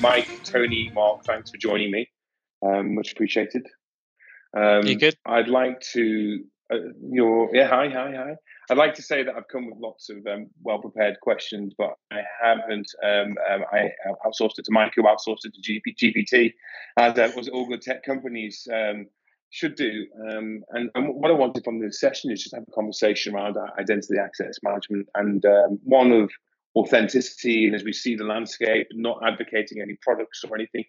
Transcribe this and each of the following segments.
Mike, Tony, Mark, thanks for joining me. Um, much appreciated. Um, you good? I'd like to. Uh, your yeah, hi, hi, hi. I'd like to say that I've come with lots of um, well prepared questions, but I haven't. Um, um, I outsourced it to Mike, who outsourced it to GP, GPT, as uh, was all good tech companies um, should do. Um, and, and, what I wanted from this session is just have a conversation around identity access management and um, one of authenticity. And as we see the landscape, not advocating any products or anything,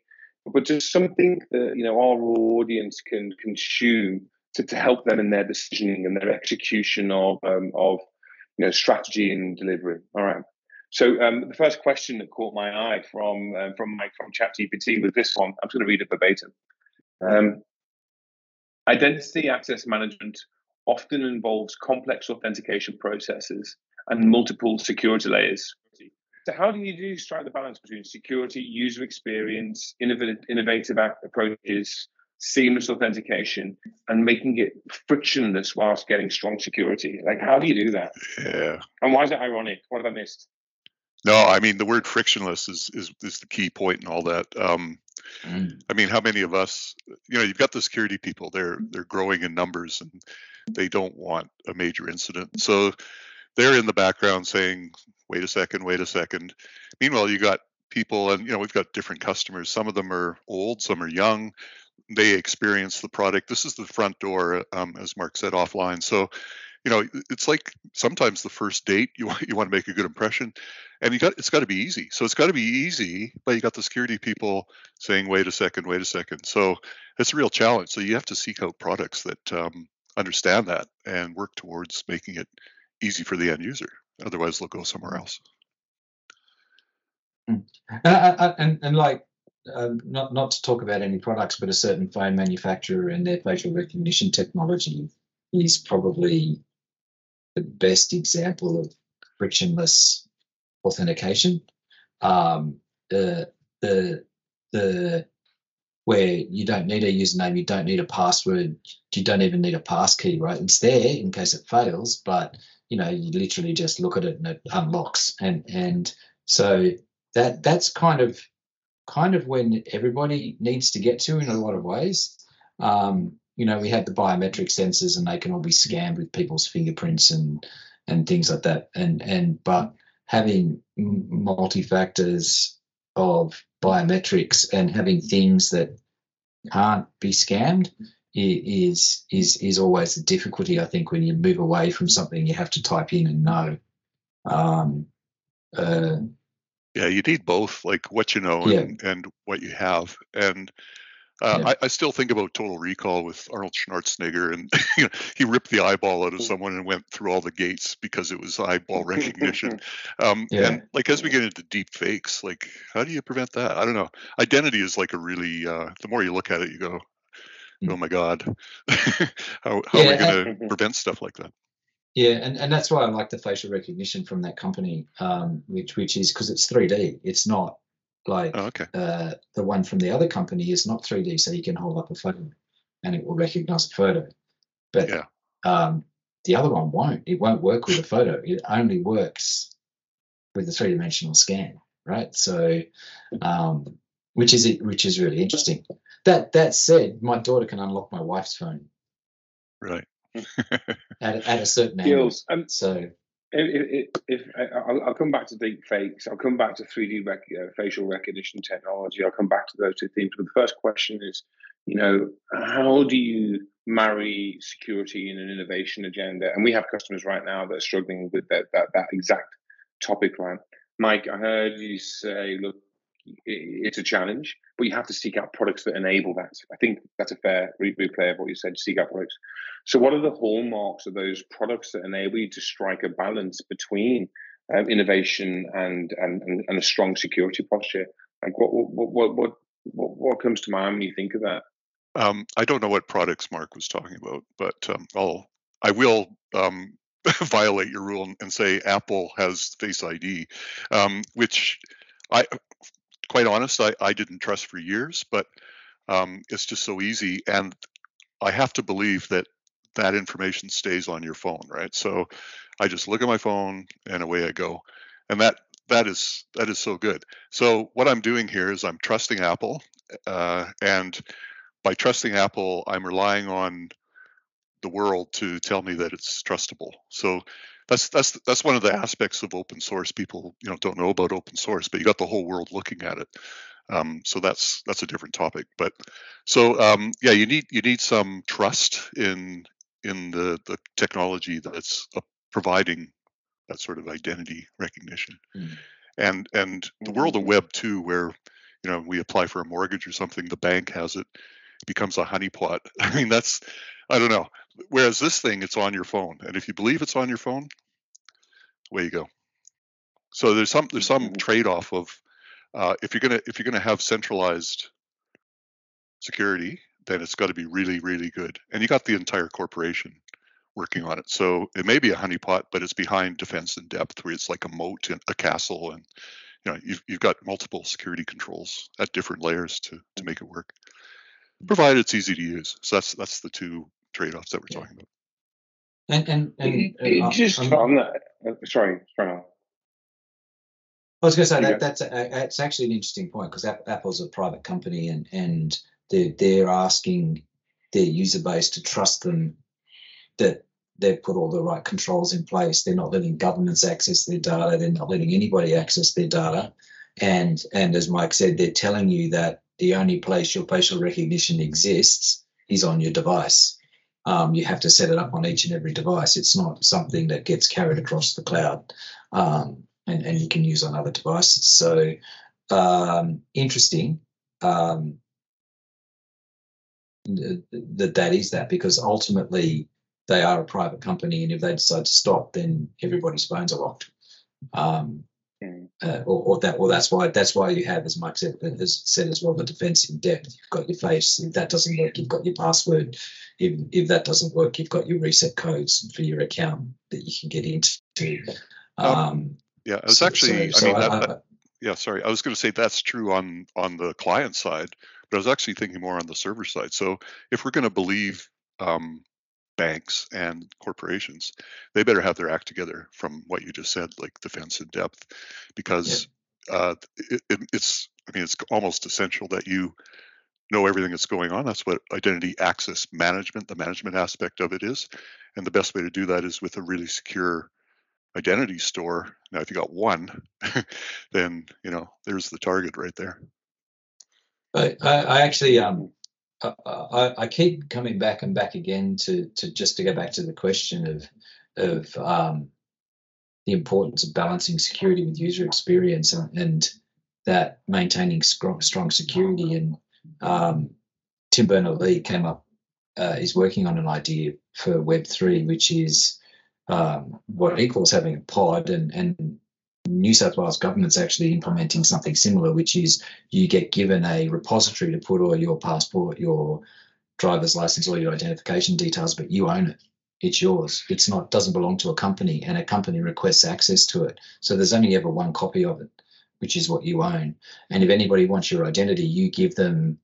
but just something that you know our audience can consume to, to help them in their decisioning and their execution of um, of you know strategy and delivery. All right. So um, the first question that caught my eye from uh, from Mike from ChatGPT was this one. I'm just going to read it verbatim. Um, identity access management often involves complex authentication processes and multiple security layers. So, how do you do strike the balance between security, user experience, innovative, innovative approaches, seamless authentication, and making it frictionless whilst getting strong security? Like, how do you do that? Yeah. And why is it ironic? What have I missed? No, I mean the word frictionless is is, is the key point in all that. Um, mm. I mean, how many of us, you know, you've got the security people. They're they're growing in numbers, and they don't want a major incident. So they're in the background saying, wait a second, wait a second. Meanwhile, you got people, and you know, we've got different customers. Some of them are old, some are young. They experience the product. This is the front door, um, as Mark said offline. So, you know, it's like sometimes the first date you want you want to make a good impression, and you got it's got to be easy. So it's got to be easy, but you got the security people saying, wait a second, wait a second. So it's a real challenge. So you have to seek out products that um, understand that and work towards making it easy for the end user. Otherwise, they'll go somewhere else. And, and, and like, um, not not to talk about any products, but a certain phone manufacturer and their facial recognition technology is probably the best example of frictionless authentication. Um, the the the where you don't need a username, you don't need a password, you don't even need a passkey, right? It's there in case it fails, but you know you literally just look at it and it unlocks. And and so that that's kind of kind of when everybody needs to get to in a lot of ways. Um, you know we have the biometric sensors and they can all be scanned with people's fingerprints and and things like that. And and but having multi factors of biometrics and having things that can't be scammed is is is always a difficulty. I think when you move away from something, you have to type in and know. Um, uh, yeah, you need both, like what you know and, and what you have. And uh, yeah. I, I, still think about Total Recall with Arnold Schwarzenegger, and you know, he ripped the eyeball out of someone and went through all the gates because it was eyeball recognition. Um, yeah. And like as we get into deep fakes, like how do you prevent that? I don't know. Identity is like a really. Uh, the more you look at it, you go, oh my god. How, how yeah, are we going to prevent stuff like that? Yeah and, and that's why i like the facial recognition from that company um, which which is because it's 3d it's not like oh, okay. uh, the one from the other company is not 3d so you can hold up a photo and it will recognize a photo. But yeah. um, the other one won't. It won't work with a photo. It only works with the three-dimensional scan right? So um, which is which is really interesting that that said, my daughter can unlock my wife's phone. Right. at, at a certain angle. Um, so if, if, if I'll, I'll, come back to deep fakes, I'll come back to 3D rec, uh, facial recognition technology. I'll come back to those two themes. But the first question is, you know, how do you marry security and an innovation agenda? And we have customers right now that are struggling with that that, that exact topic line. Mike, I heard you say, look, it's a challenge, but you have to seek out products that enable that. I think that's a fair replay of what you said. Seek out products. So, what are the hallmarks of those products that enable you to strike a balance between um, innovation and, and and a strong security posture? Like, what what what what what, what comes to mind when you think of that? Um, I don't know what products Mark was talking about, but um, I'll I will um, violate your rule and say Apple has Face ID, um, which I quite honest, I, I didn't trust for years, but um, it's just so easy. And I have to believe that that information stays on your phone, right? So I just look at my phone and away I go. And that that is that is so good. So what I'm doing here is I'm trusting Apple, uh, and by trusting Apple, I'm relying on the world to tell me that it's trustable. So that's that's that's one of the aspects of open source. People you know don't know about open source, but you got the whole world looking at it. Um, so that's that's a different topic. But so um, yeah, you need you need some trust in in the the technology that's uh, providing that sort of identity recognition. Mm. And and the world of Web two where you know we apply for a mortgage or something, the bank has it, it becomes a honeypot. I mean that's I don't know. Whereas this thing, it's on your phone, and if you believe it's on your phone, away you go. So there's some there's some mm-hmm. trade off of uh, if you're gonna if you're gonna have centralized security, then it's got to be really really good, and you got the entire corporation working on it. So it may be a honeypot, but it's behind defense in depth, where it's like a moat and a castle, and you know you've you've got multiple security controls at different layers to to make it work, provided it's easy to use. So that's that's the two trade-offs that we're talking about. And and and uh, just um, on that, uh, sorry, sorry. I was going to say that that's that's actually an interesting point because Apple's a private company and and they're they're asking their user base to trust them that they've put all the right controls in place. They're not letting governments access their data. They're not letting anybody access their data. And and as Mike said, they're telling you that the only place your facial recognition exists is on your device. Um, you have to set it up on each and every device. It's not something that gets carried across the cloud um, and, and you can use on other devices. So um, interesting. Um, that that is that because ultimately they are a private company, and if they decide to stop, then everybody's phones are locked. Um. Uh, or, or, that, or that's why that's why you have, as Mike said, as said as well, the defense in depth. You've got your face. If that doesn't work, you've got your password. If if that doesn't work, you've got your reset codes for your account that you can get into. Um, um, yeah, it was so, actually. So, I mean, that, that, yeah, sorry, I was going to say that's true on on the client side, but I was actually thinking more on the server side. So if we're going to believe um, banks and corporations, they better have their act together from what you just said, like defense in depth, because yeah. uh, it, it, it's, I mean, it's almost essential that you know everything that's going on. That's what identity access management, the management aspect of it is. And the best way to do that is with a really secure identity store. Now, if you got one, then, you know, there's the target right there. I, I actually um, I, I, keep coming back and back again to to just to go back to the question of of um, the importance of balancing security with user experience and, and that maintaining strong, strong security. And um, Tim Berners Lee came up uh, is working on an idea for Web three, which is um, what equals having a pod and and New South Wales government's actually implementing something similar, which is you get given a repository to put all your passport, your driver's license, all your identification details, but you own it. It's yours. It's not doesn't belong to a company, and a company requests access to it. So there's only ever one copy of it, which is what you own. And if anybody wants your identity, you give them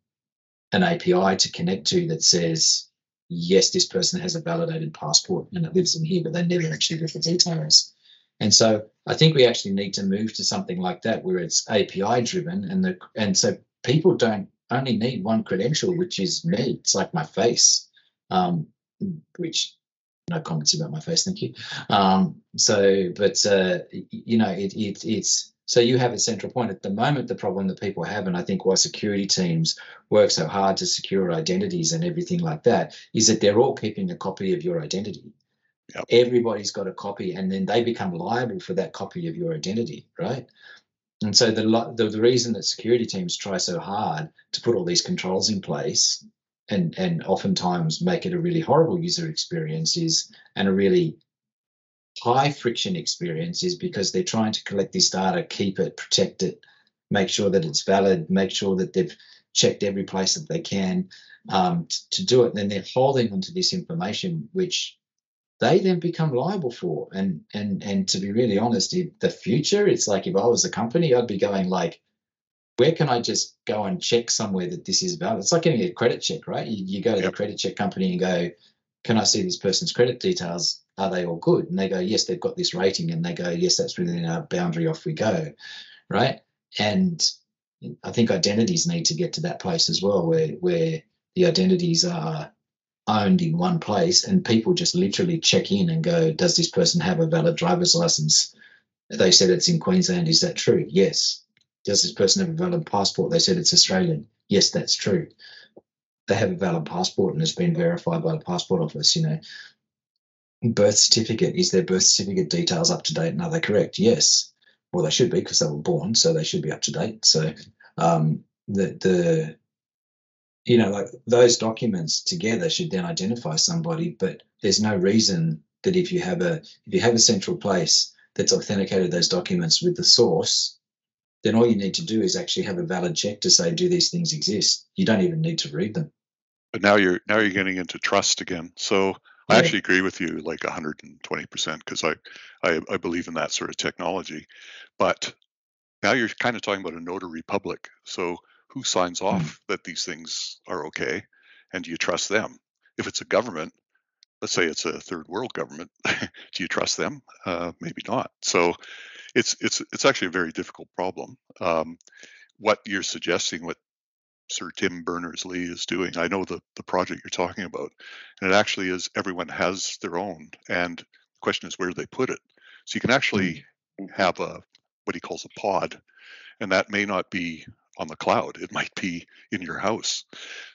an API to connect to that says, yes, this person has a validated passport and it lives in here, but they never actually give the details. And so I think we actually need to move to something like that where it's API driven and the and so people don't only need one credential, which is me. It's like my face. Um, which no comments about my face, thank you. Um, so, but uh, you know, it, it, it's so you have a central point at the moment. The problem that people have, and I think why security teams work so hard to secure identities and everything like that, is that they're all keeping a copy of your identity. Yep. Everybody's got a copy, and then they become liable for that copy of your identity, right? And so the, the, the reason that security teams try so hard to put all these controls in place and and oftentimes make it a really horrible user experience is and a really high friction experience is because they're trying to collect this data, keep it, protect it, make sure that it's valid, make sure that they've checked every place that they can um, to, to do it. And then they're holding onto this information, which they then become liable for. And and and to be really honest, in the future, it's like if I was a company, I'd be going like, where can I just go and check somewhere that this is valid? It's like getting a credit check, right? You, you go to yep. the credit check company and go, can I see this person's credit details? are they all good? And they go, yes, they've got this rating, and they go, yes, that's within our boundary. Off we go, right? And I think identities need to get to that place as well, where where the identities are owned in one place, and people just literally check in and go, does this person have a valid driver's license? They said it's in Queensland. Is that true? Yes. Does this person have a valid passport? They said it's Australian. Yes, that's true. They have a valid passport and it's been verified by the passport office. You know, birth certificate is their birth certificate details up to date and are they correct? Yes. Well, they should be because they were born, so they should be up to date. So um, the the you know like those documents together should then identify somebody, but there's no reason that if you have a if you have a central place that's authenticated those documents with the source, then all you need to do is actually have a valid check to say, do these things exist? You don't even need to read them. But now you're now you're getting into trust again. So I actually agree with you like 120% because I, I I believe in that sort of technology. But now you're kind of talking about a notary public. So who signs off mm. that these things are okay, and do you trust them? If it's a government, let's say it's a third world government, do you trust them? Uh, maybe not. So it's it's it's actually a very difficult problem. Um, what you're suggesting, what Sir Tim Berners Lee is doing, I know the the project you're talking about, and it actually is everyone has their own, and the question is where do they put it? So you can actually mm. have a what he calls a pod, and that may not be on the cloud. It might be in your house.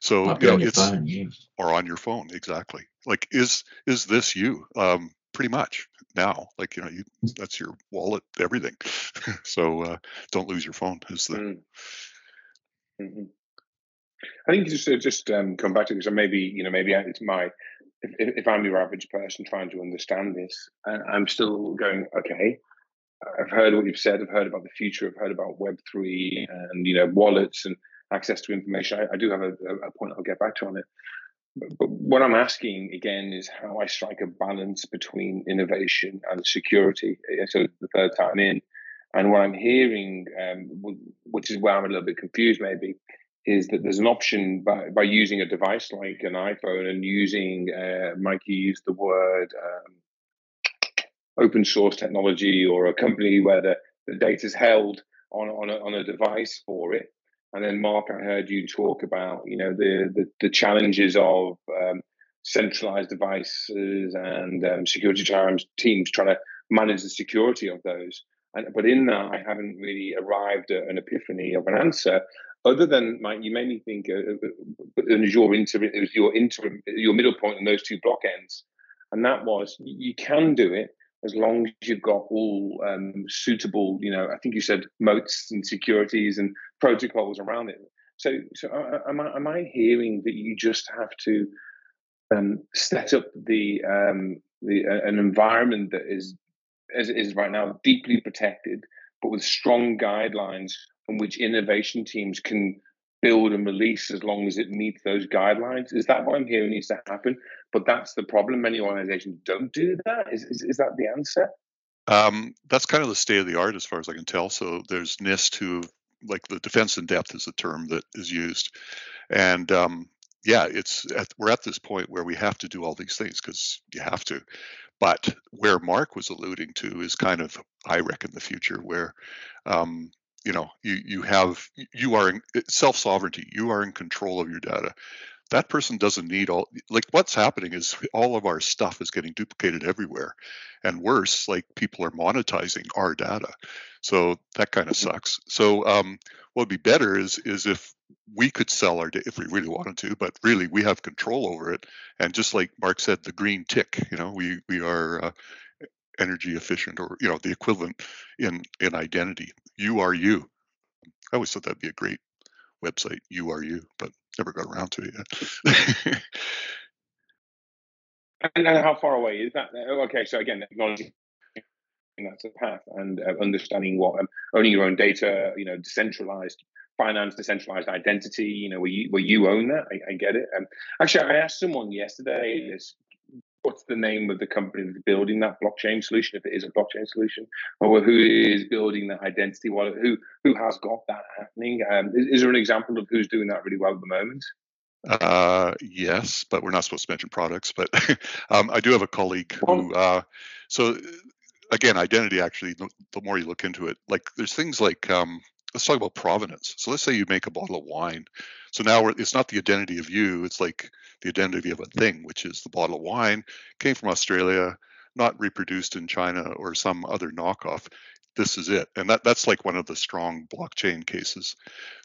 So you know, it's phone, yeah. or on your phone exactly. Like is is this you? Um, pretty much now. Like you know, you that's your wallet, everything. so uh, don't lose your phone. Is the mm. mm-hmm. I think just uh, just um, come back to because maybe you know maybe it's my if, if I'm your average person trying to understand this, I'm still going okay. I've heard what you've said. I've heard about the future. I've heard about Web three and you know wallets and access to information. I, I do have a, a, point I'll get back to on it. But, but, what I'm asking again is how I strike a balance between innovation and security. So the third time in, and what I'm hearing, um, which is where I'm a little bit confused, maybe, is that there's an option by, by using a device like an iPhone and using, uh, Mikey used the word um, open source technology or a company where the, the data is held on, on, a, on a device for it. And then, Mark, I heard you talk about, you know, the, the, the challenges of um, centralized devices and um, security teams trying to manage the security of those. And, but in that, I haven't really arrived at an epiphany of an answer, other than Mike, you made me think. Uh, uh it was your interim, it was your interim, your middle point in those two block ends, and that was you can do it, as long as you've got all um, suitable, you know, I think you said moats and securities and protocols around it. So, so uh, uh, am I, am I hearing that you just have to um, set up the um, the uh, an environment that is as it is right now deeply protected, but with strong guidelines on which innovation teams can build and release as long as it meets those guidelines. Is that what I'm hearing needs to happen? But that's the problem. Many organizations don't do that. Is, is, is that the answer? Um, that's kind of the state of the art as far as I can tell. So there's NIST who, like the defense in depth is the term that is used. And um, yeah, it's at, we're at this point where we have to do all these things because you have to. But where Mark was alluding to is kind of, I reckon, the future where um, you know you you have you are in self sovereignty you are in control of your data that person doesn't need all like what's happening is all of our stuff is getting duplicated everywhere. And worse like people are monetizing our data. So that kind of mm-hmm. sucks. So um, what would be better is is if we could sell our data if we really wanted to but really we have control over it. And just like mark said the green tick you know we we are uh, energy efficient or you know the equivalent in in identity. You are you. I always thought that'd be a great website you are you but never got around to it yet. And, and, how far away is that okay so again acknowledging that's a path and uh, understanding what um, owning your own data you know decentralized finance decentralized identity you know where you where you own that i, I get it. Um, actually i asked someone yesterday this what's the name of the company that's building that blockchain solution if it is a blockchain solution or who is building that identity wallet who who has got that happening um, is, is, there an example of who's doing that really well at the moment Uh, yes, but we're not supposed to mention products. But um, I do have a colleague who. Uh, so again, identity actually. The more you look into it, like there's things like um, let's talk about provenance. So let's say you make a bottle of wine. So now it's not the identity of you. It's like the identity of a thing, which is the bottle of wine came from Australia, not reproduced in China or some other knockoff this is it and that that's like one of the strong blockchain cases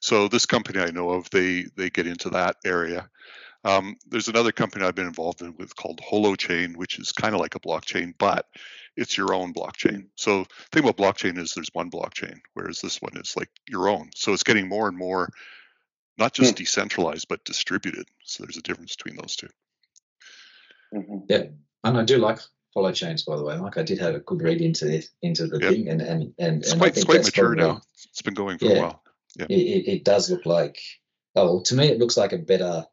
so this company i know of they they get into that area um, there's another company i've been involved in with called holochain which is kind of like a blockchain but it's your own blockchain so the thing about blockchain is there's one blockchain whereas this one is like your own so it's getting more and more not just mm. decentralized but distributed so there's a difference between those 2 mm-hmm. yeah and i do like Holochains, by the way, Mike. I did have a good read into this, into the yep. thing, and and and it's and quite, it's quite mature probably, now. It's been going for yeah, a while. Yeah, it, it, it, does look like. Oh, to me, it looks like a better,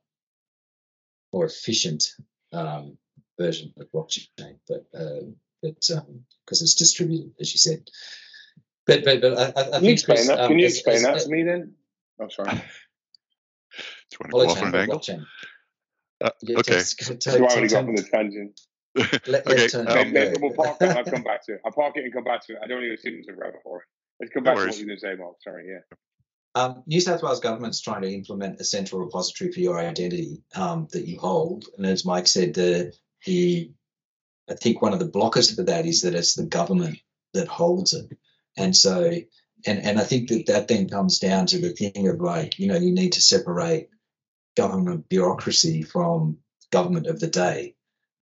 more efficient um, version of blockchain, but uh, but because um, it's distributed, as you said. But but but I, I Can you explain Chris, that? Um, Can you explain as, that as, to me then? I'm oh, sorry. Do you want to go off on an angle? Uh, okay. That's why I got from the tangent. Let, okay. Um, we'll park that. I'll come back to it. I'll park it and come back to it. I don't even sit to forever for it. Let's come back no to what you were going to say, Mark. Sorry, yeah. Um, New South Wales government's trying to implement a central repository for your identity um, that you hold, and as Mike said, the the I think one of the blockers for that is that it's the government that holds it, and so and and I think that that then comes down to the thing of like you know you need to separate government bureaucracy from government of the day.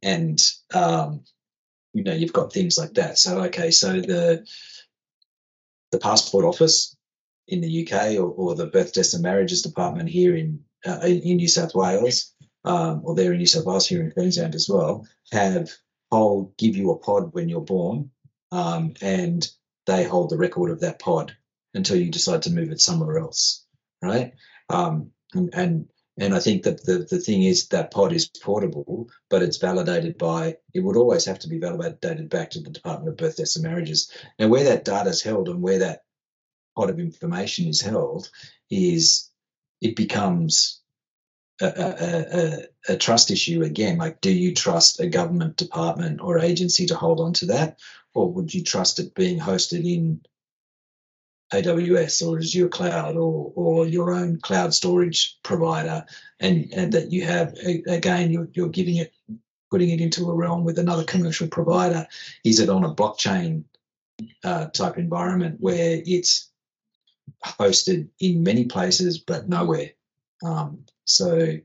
And um, you know you've got things like that. So okay, so the the passport office in the UK or, or the birth, deaths and marriages department here in uh, in New South Wales, um, or there in New South Wales here in Queensland as well, have hold give you a pod when you're born, um, and they hold the record of that pod until you decide to move it somewhere else, right? Um, and, and and I think that the, the thing is that pod is portable, but it's validated by, it would always have to be validated back to the Department of Birth, Deaths and Marriages. Now, where that data is held and where that pod of information is held is it becomes a, a, a, a trust issue again. Like, do you trust a government department or agency to hold on to that? Or would you trust it being hosted in AWS or Azure Cloud or, or your own cloud storage provider, and, and that you have, again, you're, you're giving it, putting it into a realm with another commercial provider. Is it on a blockchain uh, type environment where it's hosted in many places but nowhere? Um, so,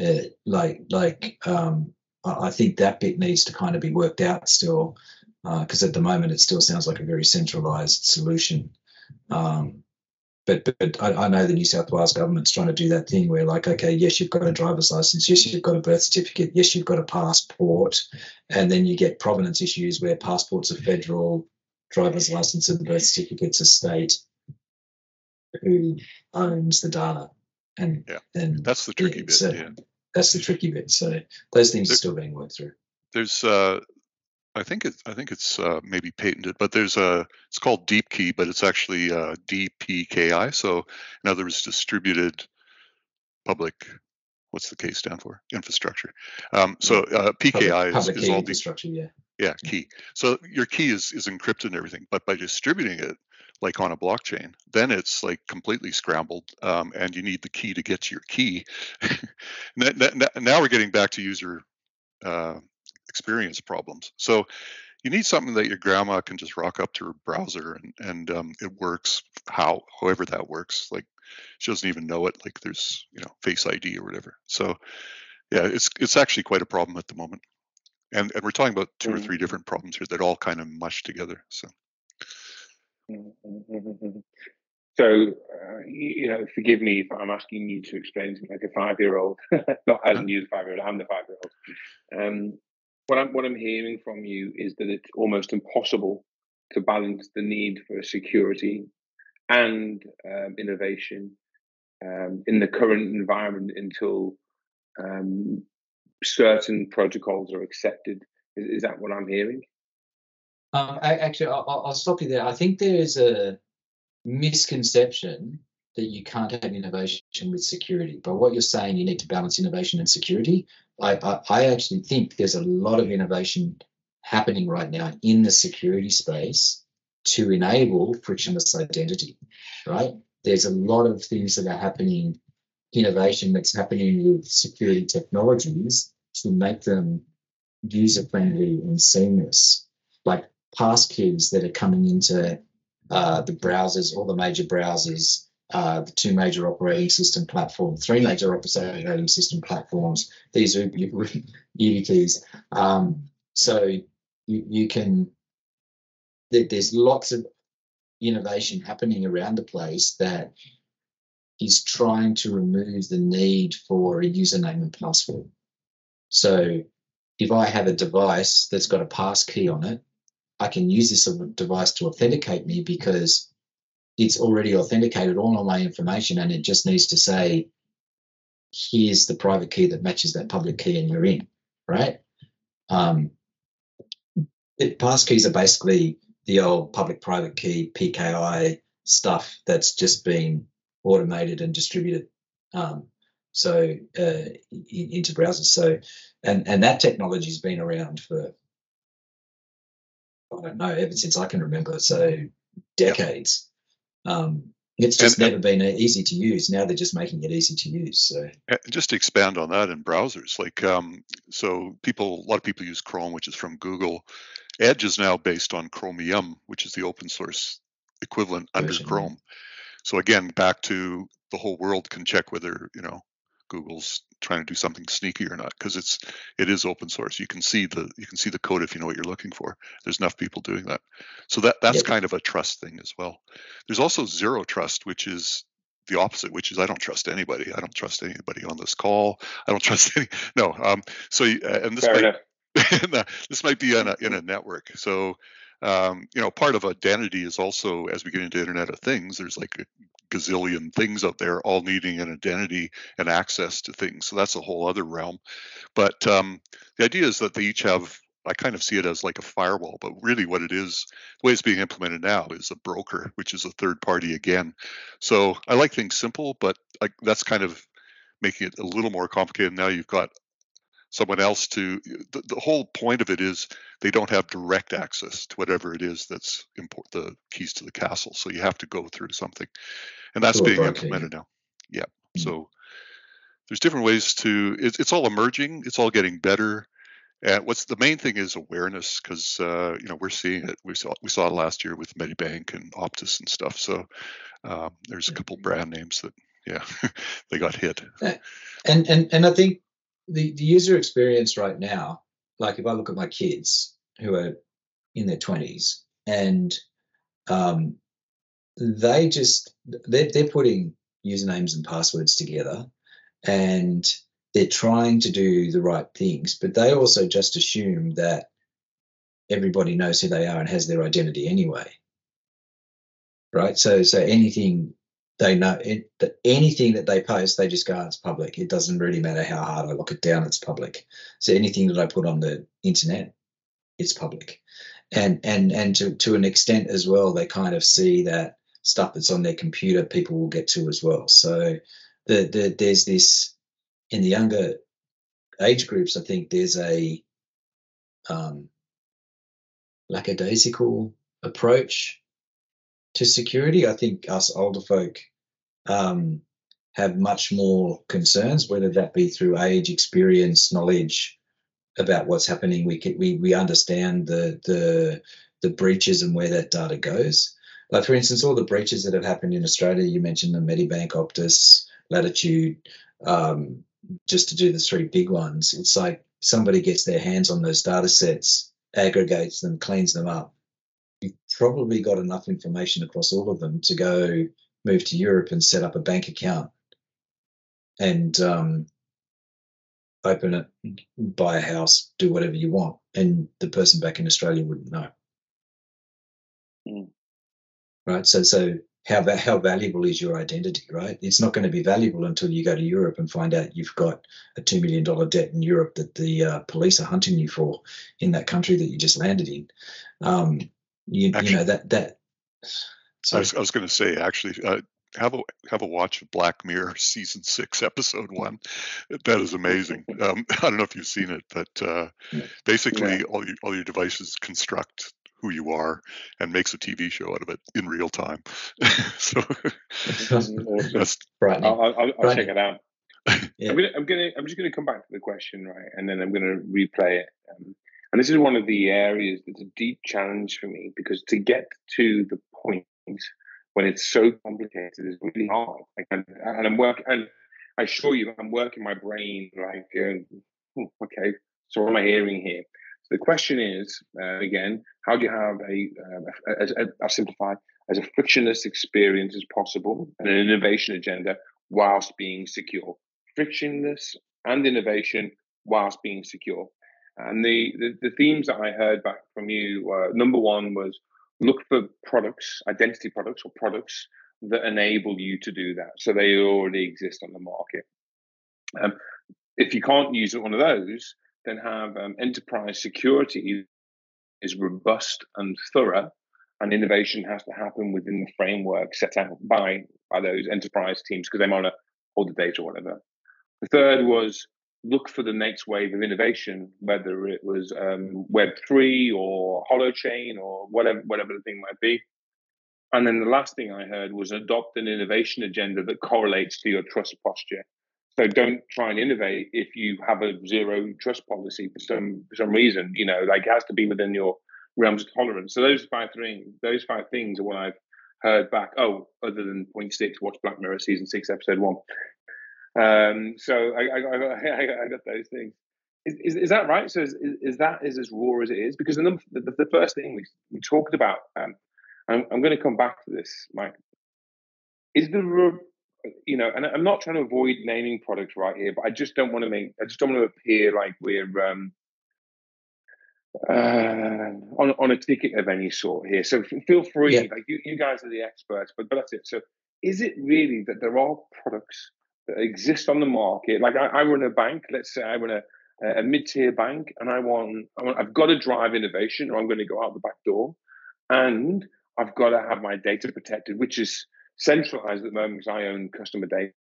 uh, like, like um, I think that bit needs to kind of be worked out still, because uh, at the moment it still sounds like a very centralized solution. Um, but but I, I, know the New South Wales government's trying to do that thing where like, okay, yes, you've got a driver's license, yes, you've got a birth certificate, yes, you've got a passport, and then you get provenance issues where passports are federal, driver's license and birth certificates are state. Who owns the data? And yeah, and that's the tricky yeah, bit. So yeah. That's the tricky bit. So those things there, are still being worked through. There's uh, I think it's I think it's uh, maybe patented, but there's a it's called Deep Key, but it's actually uh, DPKI. So in other words, distributed public. What's the K stand for? Infrastructure. Um, so uh, PKI public, is, is all infrastructure. Yeah. Yeah, key. So your key is is encrypted and everything, but by distributing it like on a blockchain, then it's like completely scrambled, um, and you need the key to get to your key. now we're getting back to user uh, experience problems. So you need something that your grandma can just rock up to her browser and and um, it works how however that works. Like she doesn't even know it. Like there's you know Face ID or whatever. So yeah, it's it's actually quite a problem at the moment. And and we're talking about 2 mm-hmm. or three different problems here that all kind of mush together. So. So, uh, you know, forgive me if I'm asking you to explain to me like a five-year-old, not as you the five-year-old, I'm the five-year-old. Um, what I'm what I'm hearing from you is that it's almost impossible to balance the need for security and um, innovation um, in the current environment until um, certain protocols are accepted. Is, is, that what I'm hearing? Um, I, actually, I'll, I'll, stop you there. I think there is a misconception that you can't have innovation with security. But what you're saying, you need to balance innovation and security. I, I, I actually think there's a lot of innovation happening right now in the security space to enable frictionless identity, right? There's a lot of things that are happening, innovation that's happening with security technologies to make them user friendly and seamless, like passkeys that are coming into uh, the browsers, all the major browsers, uh, the two major operating system platforms, three major operating system platforms. These are YubiKeys. Um, so you, you can, there's lots of innovation happening around the place that is trying to remove the need for a username and password. So if I have a device that's got a pass key on it, I can use this device to authenticate me because it's already authenticated all of my information and it just needs to say, here's the private key that matches that public key and you're in, right? Um, it, pass keys are basically the old public private key PKI stuff that's just been automated and distributed. Um, so uh, into browsers. So and and that technology's been around for I don't know ever since I can remember. So decades. Um, it's just and, never been easy to use. Now they're just making it easy to use. So just to expand on that in browsers, like um, so, people a lot of people use Chrome, which is from Google. Edge is now based on Chromium, which is the open source equivalent under Chrome. So again, back to the whole world can check whether you know Google's trying to do something sneaky or not because it's it is open source. You can see the you can see the code if you know what you're looking for. There's enough people doing that, so that that's yep. kind of a trust thing as well. There's also zero trust, which is the opposite, which is I don't trust anybody. I don't trust anybody on this call. I don't trust any. No. Um. So uh, and this might, this might be in a in a network. So um, you know, part of identity is also as we get into Internet of Things, there's like a gazillion things out there, all needing an identity and access to things. So that's a whole other realm. But um, the idea is that they each have. I kind of see it as like a firewall, but really what it is, the way it's being implemented now is a broker, which is a third party again. So I like things simple, but I, that's kind of making it a little more complicated. Now you've got someone else to the, the, whole point of it is they don't have direct access to whatever it is that's import the keys to the castle. So you have to go through something. And that's being implemented now. Yeah. Mm-hmm. so there's different ways to it's, it's all emerging. It's all getting better. And what's the main thing is awareness because uh, you know we're seeing it. We saw we saw it last year with medibank and optus and stuff. So um, there's a couple brand names that yeah they got hit. And and and i think the, the user experience right now, like if I look at my kids who are in their 20s and um, they just they're, they're putting usernames and passwords together and they're trying to do the right things but they also just assume that everybody knows who they are and has their identity anyway. Right? So so anything they know it, that anything that they post, they just go, oh, it's public. It doesn't really matter how hard I lock it down, it's public. So anything that I put on the internet, it's public. And and and to, to an extent as well, they kind of see that stuff that's on their computer, people will get to as well. So the, the there's this in the younger age groups, I think there's a um, lackadaisical approach to security. I think us older folk um, have much more concerns, whether that be through age, experience, knowledge about what's happening. We can, we we understand the the the breaches and where that data goes. Like for instance, all the breaches that have happened in Australia. You mentioned the Medibank, Optus, Latitude. Um, just to do the three big ones, it's like somebody gets their hands on those data sets, aggregates them, cleans them up, probably got enough information across all of them to go move to Europe and set up a bank account and um, open it, buy a house, do whatever you want, and the person back in Australia wouldn't know. Mm. Right. So, so how how valuable is your identity? Right. It's not going to be valuable until you go to Europe and find out you've got a two million dollar debt in Europe that the uh, police are hunting you for in that country that you just landed in. Um, you, actually, you know that that. I was, I was going to say actually, uh, have a have a watch of Black Mirror season six, episode one. That is amazing. Um, I don't know if you've seen it, but uh, basically, yeah. all your all your devices construct who you are and makes a TV show out of it in real time. so that's right. I'll, I'll, I'll check it out. Yeah. I'm gonna, I'm gonna, I'm just gonna come back to the question, right, and then I'm gonna replay it. Um, and this is one of the areas that's a deep challenge for me because to get to the point when it's so complicated is really hard. Like, and, and I'm working, and I assure you, I'm working my brain like, uh, okay, so what am I hearing here? So the question is, uh, again, how do you have a, uh, a, a, simplify as a frictionless experience as possible and an innovation agenda whilst being secure? Frictionless and innovation whilst being secure. And the, the, the themes that I heard back from you were number one was look for products, identity products or products that enable you to do that. So they already exist on the market. Um, if you can't use one of those, then have um, enterprise security is robust and thorough, and innovation has to happen within the framework set out by by those enterprise teams because they to hold the data or whatever. The third was look for the next wave of innovation, whether it was um, Web three or Holochain or whatever whatever the thing might be. And then the last thing I heard was adopt an innovation agenda that correlates to your trust posture. So don't try and innovate if you have a zero trust policy for some for some reason. You know, like it has to be within your realms of tolerance. So those five things, those five things are what I've heard back. Oh, other than point six, watch Black Mirror season six, episode one. Um, so I, I, I, I, got those things. Is, is, is that right? So is, is, that is as raw as it is? Because the, the, the first thing we, we talked about, um, I'm, I'm going to come back to this, Mike. Is the you know, and I'm not trying to avoid naming products right here, but I just don't want to make, I just don't want to appear like we're um, uh, on on a ticket of any sort here. So feel free, yeah. like you, you guys are the experts, but but that's it. So is it really that there are products exist on the market. Like I, I run a bank. Let's say I run a, a mid-tier bank, and I want, I I've got to drive innovation, or I'm going to go out the back door, and I've got to have my data protected, which is centralized at the moment because I own customer data.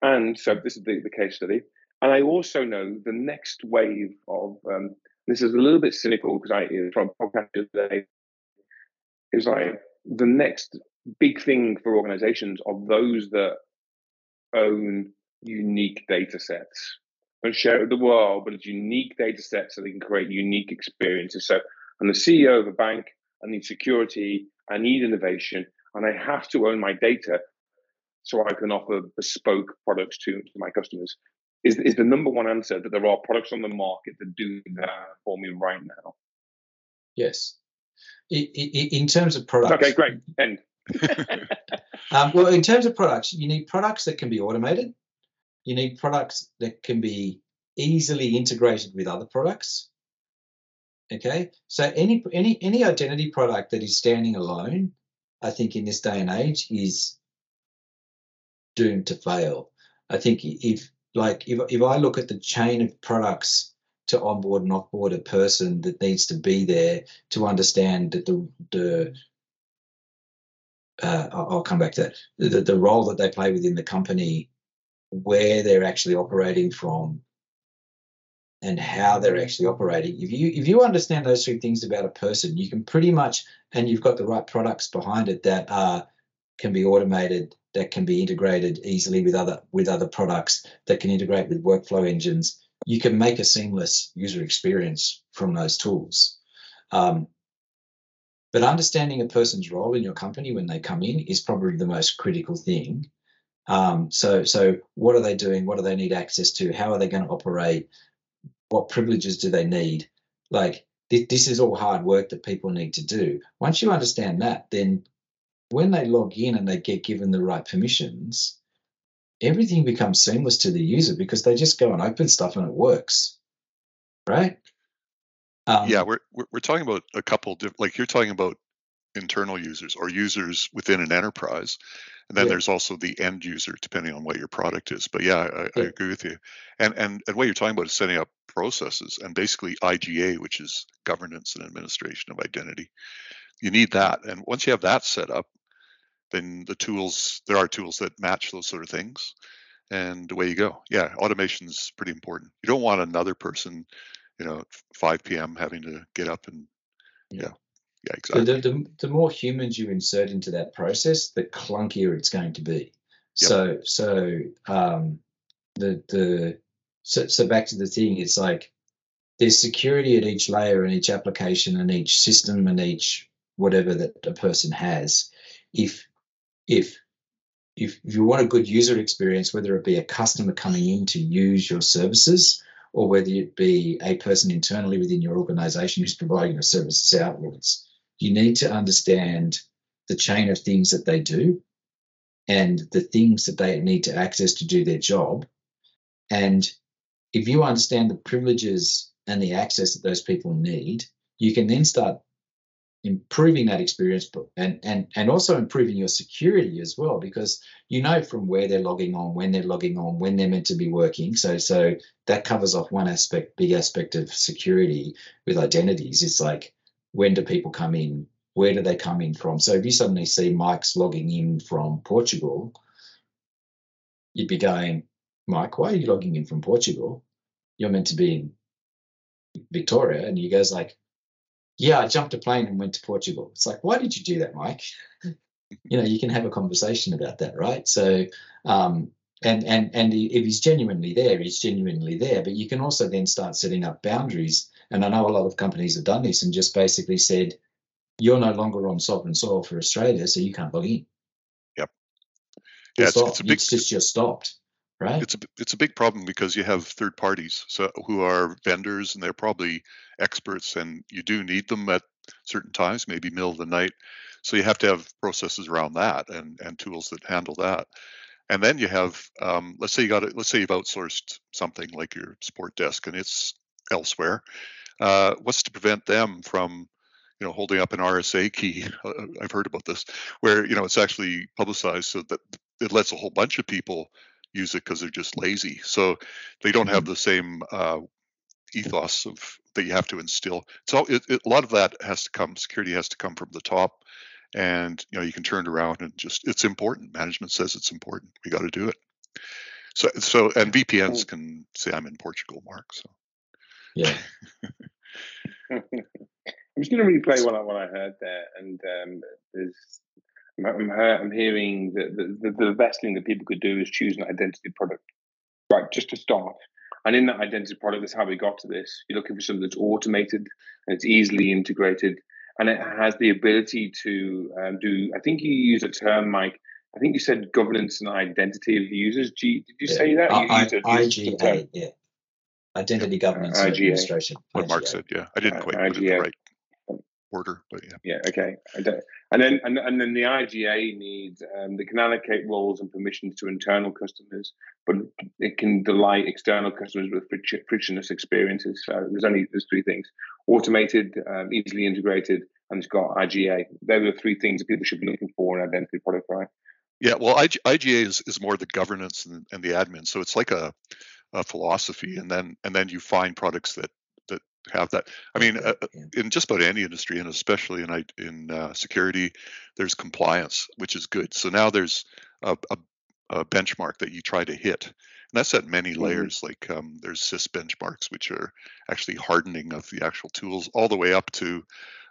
And so this is the, the case study. And I also know the next wave of um, this is a little bit cynical because I from podcast today is like the next big thing for organizations are those that own unique data sets. Don't share it with the world, but it's unique data sets so they can create unique experiences. So I'm the CEO of a bank, I need security, I need innovation, and I have to own my data so I can offer bespoke products to, to my customers. Is, is the number one answer that there are products on the market that do that for me right now? Yes. In terms of products. Okay, great. End. um, well, in terms of products, you need products that can be automated. You need products that can be easily integrated with other products. Okay, so any any any identity product that is standing alone, I think in this day and age is doomed to fail. I think if like if if I look at the chain of products to onboard and offboard a person that needs to be there to understand that the the uh, I'll come back to that. The, the role that they play within the company, where they're actually operating from, and how they're actually operating. If you if you understand those three things about a person, you can pretty much, and you've got the right products behind it that are can be automated, that can be integrated easily with other with other products, that can integrate with workflow engines. You can make a seamless user experience from those tools. Um, but understanding a person's role in your company when they come in is probably the most critical thing. Um, so, so what are they doing? What do they need access to? How are they going to operate? What privileges do they need? Like th- this is all hard work that people need to do. Once you understand that, then when they log in and they get given the right permissions, everything becomes seamless to the user because they just go and open stuff and it works, right? Um, yeah, we're, we're, we're talking about a couple different, like you're talking about internal users or users within an enterprise, and then yeah. there's also the end user, depending on what your product is. But yeah, I, yeah. I, agree with you. And and and what you're talking about is setting up processes and basically IGA, which is governance and administration of identity. You need that, and once you have that set up, then the tools there are tools that match those sort of things, and away you go. Yeah, automation is pretty important. You don't want another person, you know, 5 p.m. having to get up and yeah. Yeah, exactly. The, the, the more humans you insert into that process, the clunkier it's going to be. Yep. So so um, the the so, so back to the thing, it's like there's security at each layer and each application and each system and each whatever that a person has. If if if you want a good user experience, whether it be a customer coming in to use your services or whether it be a person internally within your organization who's providing your services outwards, you need to understand the chain of things that they do and the things that they need to access to do their job. And if you understand the privileges and the access that those people need, you can then start improving that experience and, and, and also improving your security as well, because you know from where they're logging on, when they're logging on, when they're meant to be working. So so that covers off one aspect, big aspect of security with identities. It's like when do people come in? Where do they come in from? So if you suddenly see Mike's logging in from Portugal, you'd be going, Mike, why are you logging in from Portugal? You're meant to be in Victoria. And he goes like, yeah, I jumped a plane and went to Portugal. It's like, why did you do that, Mike? you know, you can have a conversation about that, right? So, um, and and and if he's genuinely there, he's genuinely there. But you can also then start setting up boundaries. And I know a lot of companies have done this and just basically said, you're no longer on sovereign soil for Australia, so you can't log in. Yep. Yeah, it's, it's, a big. It's just you're stopped. Right. It's a it's a big problem because you have third parties so who are vendors and they're probably experts and you do need them at certain times, maybe middle of the night. So you have to have processes around that and and tools that handle that. And then you have um, let's say you got it, let's say you've outsourced something like your support desk and it's elsewhere. Uh, what's to prevent them from you know holding up an RSA key? I've heard about this where you know it's actually publicized so that it lets a whole bunch of people use it because they're just lazy. So they don't have mm-hmm. the same uh, ethos of that you have to instill. So it, it, a lot of that has to come. Security has to come from the top, and you know you can turn it around and just it's important. Management says it's important. We got to do it. So so and VPNs can say I'm in Portugal, Mark. So yeah. I'm just going to replay what I what I heard there, and um, there's I'm, I'm hearing that the, the, the best thing that people could do is choose an identity product, right? Just to start. And in that identity product, that's how we got to this. You're looking for something that's automated and it's easily integrated, and it has the ability to um, do. I think you use a term, Mike. I think you said governance and identity of the users. G, did you yeah. say that? You I, I, IGA, yeah. Identity governance uh, administration. What Mark said, yeah. I didn't quite put it right order, but yeah. Yeah. Okay. And then and, and then the IGA needs um, they can allocate roles and permissions to internal customers, but it can delight external customers with frictionless experiences. So there's only there's three things: automated, um, easily integrated, and it's got IGA. They're the three things that people should be looking for in identity product, right? Yeah. Well, IGA is, is more the governance and, and the admin. So it's like a a philosophy and then and then you find products that have that. I mean, uh, uh, in just about any industry, and especially in in uh, security, there's compliance, which is good. So now there's a, a, a benchmark that you try to hit, and that's at many mm-hmm. layers. Mm-hmm. Like um, there's CIS benchmarks, which are actually hardening of the actual tools, all the way up to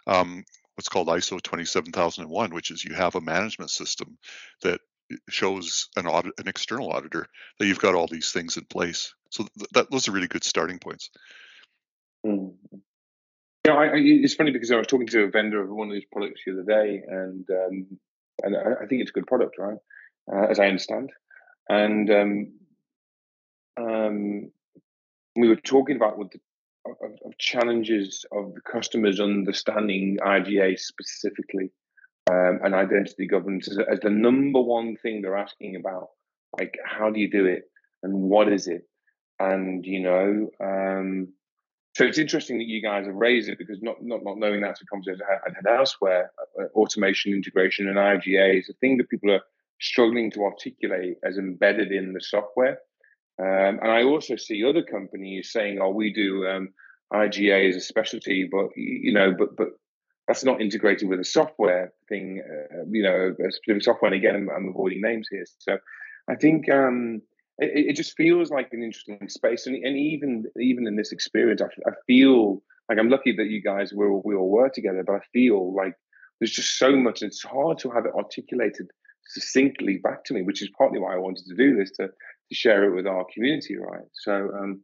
um, what's called ISO 27001, which is you have a management system that shows an audit, an external auditor that you've got all these things in place. So th- that those are really good starting points. Mm. Yeah, I, I, it's funny because I was talking to a vendor of one of these products the other day, and um, and I, I, think it's a good product, right? Uh, as I understand, and um, um, we were talking about with the of, of, challenges of the customers understanding IGA specifically um, and identity governance as, as, the number one thing they're asking about. Like, how do you do it, and what is it, and you know, um, so it's interesting that you guys have raised it because not not, not knowing that's a conversation I had elsewhere, uh, automation, integration, and IGA is a thing that people are struggling to articulate as embedded in the software. Um, and I also see other companies saying, "Oh, we do um, IGA as a specialty," but you know, but but that's not integrated with a software thing, uh, you know, a specific software. And again, I'm, I'm avoiding names here. So I think um, it, it, just feels like an interesting space. And, and even even in this experience, I, I feel like I'm lucky that you guys were we all were together, but I feel like there's just so much. It's hard to have it articulated succinctly back to me, which is partly why I wanted to do this to to share it with our community, right? So, um,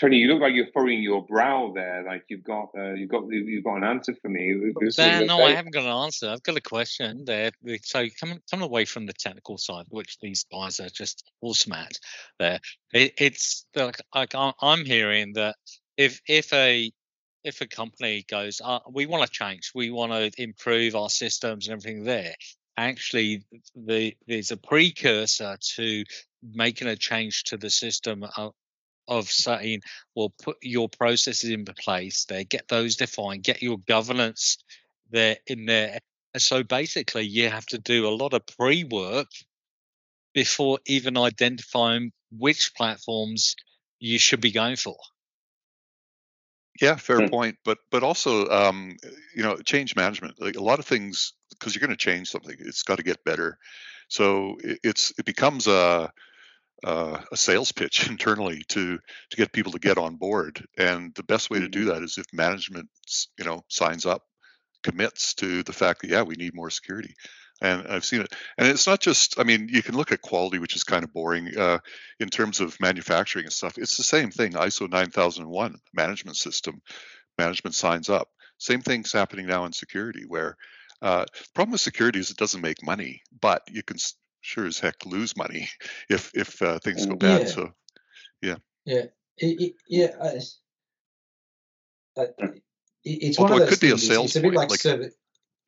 Tony, you look like you're furrowing your brow there, like you've got uh, you've got you've got an answer for me. Dan, no, I haven't got an answer. I've got a question there. So coming coming away from the technical side, which these guys are just awesome at, there, it, it's like, like I'm hearing that if if a if a company goes, uh, we want to change, we want to improve our systems and everything there, actually the, there's a precursor to making a change to the system of, of saying, well, put your processes in place there, get those defined, get your governance there in there. And so basically, you have to do a lot of pre work before even identifying which platforms you should be going for. Yeah, fair hmm. point. But but also, um, you know, change management. Like a lot of things, because you're going to change something, it's got to get better. So it, it's it becomes a uh, a sales pitch internally to to get people to get on board. And the best way to do mm-hmm. that is if management, you know, signs up, commits to the fact that yeah, we need more security and I've seen it. And it's not just, I mean, you can look at quality, which is kind of boring uh, in terms of manufacturing and stuff. It's the same thing. ISO 9001 management system, management signs up. Same thing's happening now in security, where uh, problem with security is it doesn't make money, but you can sure as heck lose money if if uh, things go bad. Yeah. So, yeah. Yeah. It, it, yeah. I, I, it's Although one of those it could things, be a sales it's a bit point, like, like service,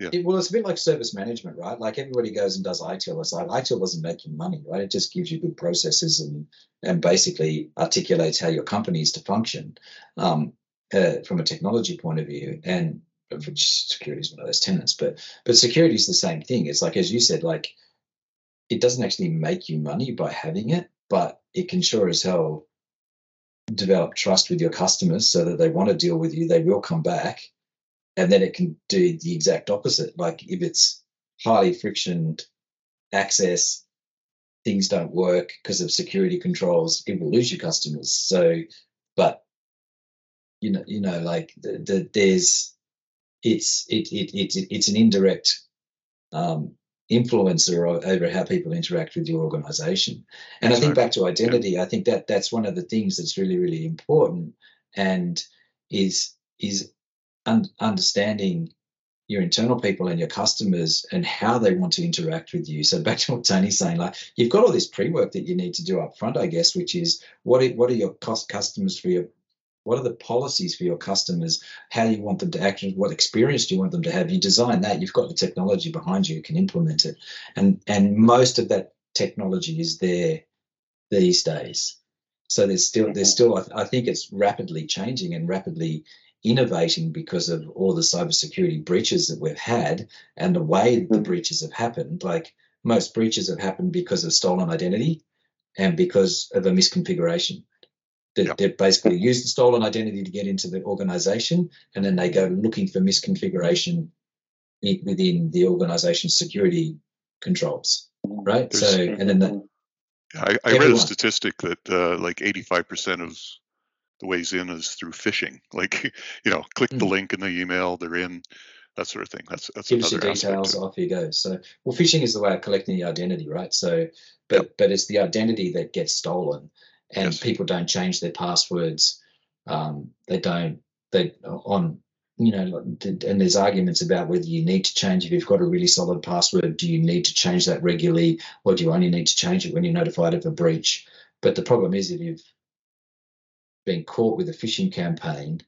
yeah. It, well, it's a bit like service management, right? Like everybody goes and does ITIL. It's like ITIL doesn't make you money, right? It just gives you good processes and and basically articulates how your company is to function um, uh, from a technology point of view. And which security is one of those tenants, but but security is the same thing. It's like as you said, like it doesn't actually make you money by having it, but it can sure as hell develop trust with your customers so that they want to deal with you. They will come back and then it can do the exact opposite. Like if it's highly frictioned access, things don't work because of security controls, it will lose your customers. So, but you know, you know, like the, the there's it's it it it's it's an indirect um, influencer over how people interact with your organization. And I think back to identity, I think that that's one of the things that's really really important and is is un- understanding your internal people and your customers and how they want to interact with you. So back to what Tony's saying, like you've got all this pre-work that you need to do up front, I guess, which is what are, what are your cost customers for your what are the policies for your customers? How do you want them to act? What experience do you want them to have? You design that. You've got the technology behind you. You can implement it, and and most of that technology is there these days. So there's still there's mm-hmm. still I think it's rapidly changing and rapidly innovating because of all the cybersecurity breaches that we've had and the way the mm. breaches have happened. Like most breaches have happened because of stolen identity and because of a misconfiguration. They, yep. they basically use the stolen identity to get into the organization, and then they go looking for misconfiguration within the organization's security controls, right? There's, so, and then the, I, I read a statistic that uh, like 85% of the ways in is through phishing. Like, you know, click mm. the link in the email, they're in, that sort of thing. That's that's gives you details, off you go. So, well, phishing is the way of collecting the identity, right? So, but yep. but it's the identity that gets stolen, and yes. people don't change their passwords. Um, they don't. They on you know, and there's arguments about whether you need to change if you've got a really solid password. Do you need to change that regularly, or do you only need to change it when you're notified of a breach? But the problem is if you've been caught with a phishing campaign,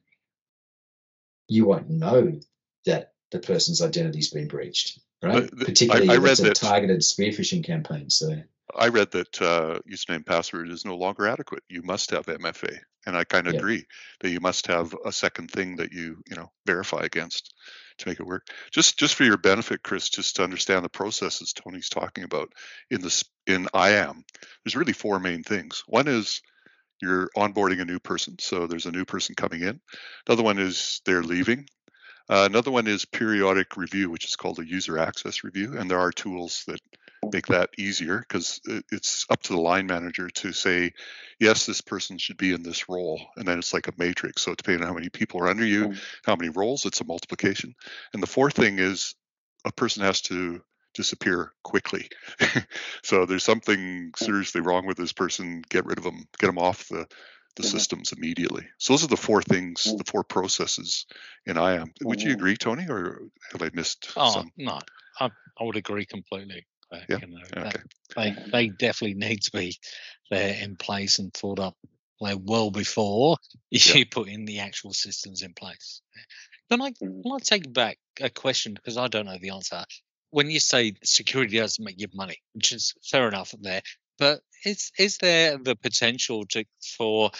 you won't know that the person's identity's been breached, right? Uh, Particularly I, I a that, targeted spear phishing campaign. So I read that uh, username password is no longer adequate. You must have MFA, and I kind of yeah. agree that you must have a second thing that you you know verify against to make it work. Just just for your benefit, Chris, just to understand the processes Tony's talking about in this in IAM. There's really four main things. One is you're onboarding a new person. So there's a new person coming in. Another one is they're leaving. Uh, another one is periodic review, which is called a user access review, and there are tools that make that easier because it's up to the line manager to say, yes, this person should be in this role, and then it's like a matrix. So depending on how many people are under you, how many roles, it's a multiplication. And the fourth thing is a person has to disappear quickly. so there's something seriously wrong with this person. Get rid of them. Get them off the the mm-hmm. systems immediately. So those are the four things, mm-hmm. the four processes in IAM. Would you mm-hmm. agree, Tony, or have I missed oh, some? No, I, I would agree completely. Yeah. You know, okay. They they definitely need to be there in place and thought up like well before you yeah. put in the actual systems in place. Can I can I take back a question because I don't know the answer. When you say security doesn't make you money, which is fair enough there, but is is there the potential to for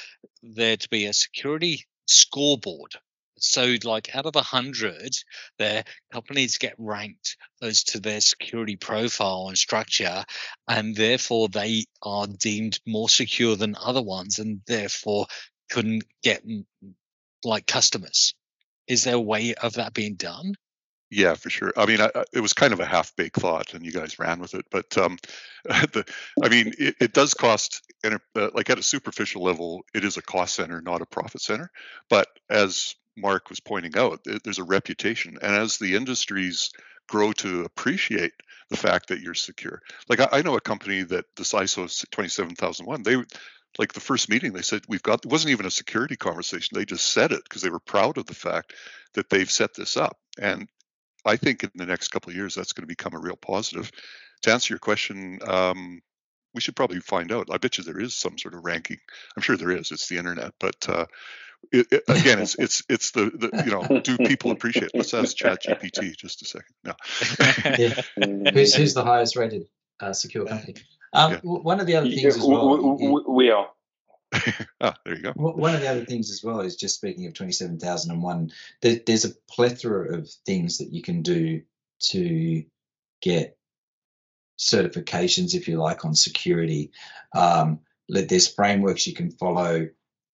there to be a security scoreboard? So, like out of a hundred, their companies get ranked as to their security profile and structure, and therefore they are deemed more secure than other ones, and therefore couldn't get like customers. Is there a way of that being done? Yeah, for sure. I mean, I, it was kind of a half-baked thought, and you guys ran with it. But um, the, I mean, it, it does cost, uh, like at a superficial level, it is a cost center, not a profit center. But as Mark was pointing out, it, there's a reputation, and as the industries grow to appreciate the fact that you're secure, like I, I know a company that this ISO 27001, they like the first meeting they said we've got it wasn't even a security conversation they just said it because they were proud of the fact that they've set this up and I think in the next couple of years that's going to become a real positive. To answer your question, um, we should probably find out. I bet you there is some sort of ranking. I'm sure there is. It's the internet, but uh, it, it, again, it's it's it's the, the you know, do people appreciate? It? Let's ask Chat GPT just a second. No. yeah. Who's who's the highest rated uh, secure company? Um, yeah. One of the other things as well. We, we are. Ah, there you go. One of the other things as well is just speaking of 27,001, there, there's a plethora of things that you can do to get certifications, if you like, on security. Um, there's frameworks you can follow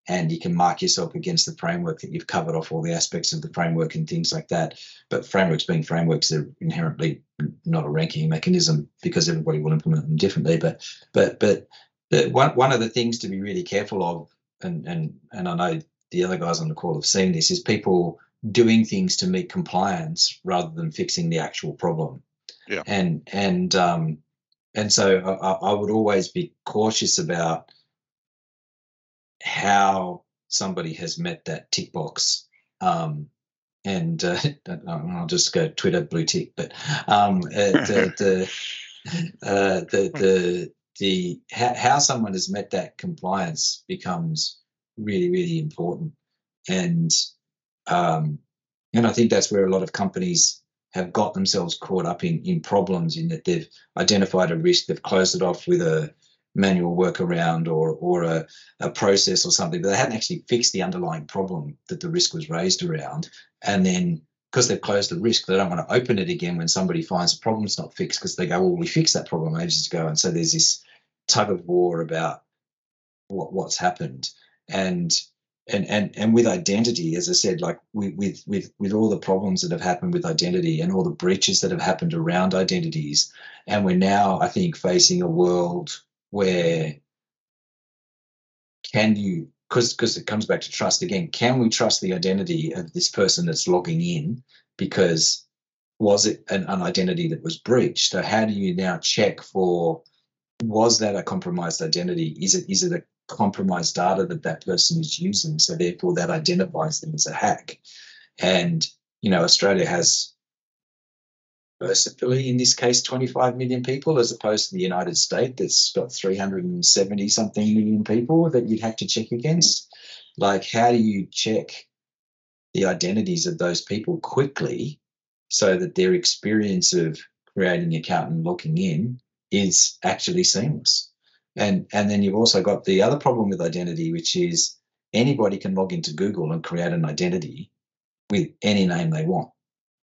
and you can mark yourself against the framework that you've covered off all the aspects of the framework and things like that. But frameworks being frameworks, they're inherently not a ranking mechanism because everybody will implement them differently. But but but the, one one of the things to be really careful of, and and and I know the other guys on the call have seen this, is people doing things to meet compliance rather than fixing the actual problem. Yeah. And and um and so I, I would always be cautious about how somebody has met that tick box. Um, and uh, I'll just go Twitter blue tick, but um, uh, the, the, uh, the the the how, how someone has met that compliance becomes really really important and um, and I think that's where a lot of companies have got themselves caught up in in problems in that they've identified a risk, they've closed it off with a manual workaround or or a, a process or something, but they hadn't actually fixed the underlying problem that the risk was raised around. And then because they've closed the risk, they don't want to open it again when somebody finds a problem's not fixed because they go, well, we fixed that problem ages ago. And so there's this tug of war about what, what's happened. And and and and with identity, as I said, like with with with with all the problems that have happened with identity and all the breaches that have happened around identities, and we're now, I think, facing a world where can you because because it comes back to trust again can we trust the identity of this person that's logging in because was it an, an identity that was breached so how do you now check for was that a compromised identity? Is it is it a compromised data that that person is using? So therefore that identifies them as a hack. And you know australia has mercifully in this case 25 million people as opposed to the united states that's got 370 something million people that you'd have to check against. Like how do you check the identities of those people quickly so that their experience of creating an account and logging in is actually seamless and and then you've also got the other problem with identity which is anybody can log into google and create an identity with any name they want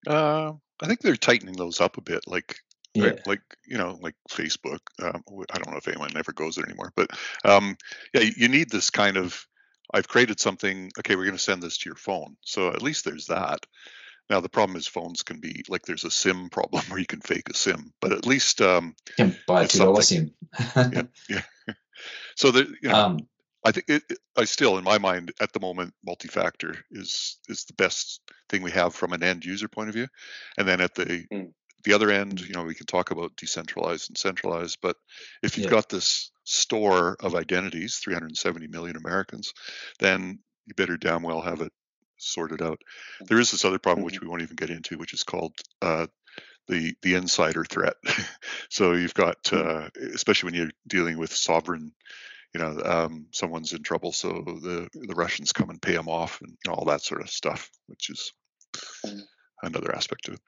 uh, I think they're tightening those up a bit, like yeah. right, like you know, like Facebook. Um, I don't know if anyone ever goes there anymore, but um, yeah, you need this kind of. I've created something. Okay, we're going to send this to your phone, so at least there's that. Now the problem is phones can be like there's a SIM problem where you can fake a SIM, but at least um, You can buy a two dollar sim. yeah, yeah. So the you know, um, I think it, it- I still, in my mind, at the moment, multi-factor is is the best thing we have from an end user point of view, and then at the Mm. the other end, you know, we can talk about decentralized and centralized. But if you've Yeah. got this store of identities, 370 million Americans, then you better damn well have it sorted out. There is this other problem which we won't even get into, which is called uh, the the insider threat. so you've got, uh, especially when you're dealing with sovereign you know, um, someone's in trouble, so the the Russians come and pay them off, and all that sort of stuff, which is Mm. another aspect of it.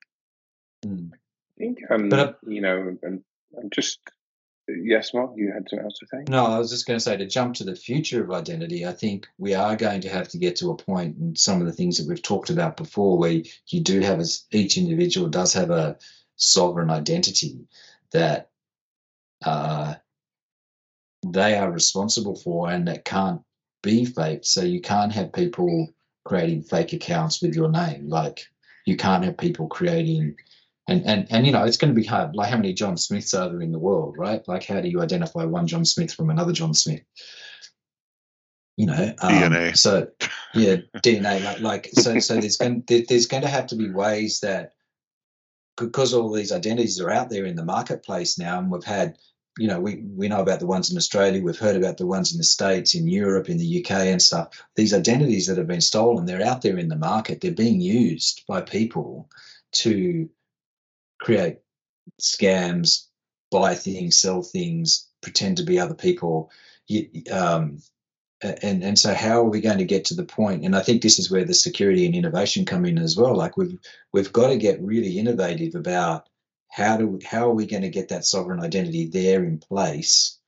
mm. I think, um, But, uh, you know, I'm, I'm just, yes, Mark, you had something else to say? No, I was just going to say to jump to the future of identity, I think we are going to have to get to a point, and some of the things that we've talked about before, where you do have as each individual does have a sovereign identity that uh, they are responsible for and that can't be faked. So you can't have people creating fake accounts with your name. Like you can't have people creating and and and you know it's going to be hard. Like how many john smiths are there in the world right? Like how do you identify one john smith from another john smith? You know um, DNA. so yeah dna like, like so so there's going there, there's going to have to be ways that because all these identities are out there in the marketplace now and we've had you know we we know about the ones in australia we've heard about the ones in the states in europe in the uk and stuff. These identities that have been stolen they're out there in the market. They're being used by people to create scams, buy things, sell things, pretend to be other people. Um, and and so how are we going to get to the point? And I think this is where the security and innovation come in as well. Like we've we've got to get really innovative about how do how are we going to get that sovereign identity there in place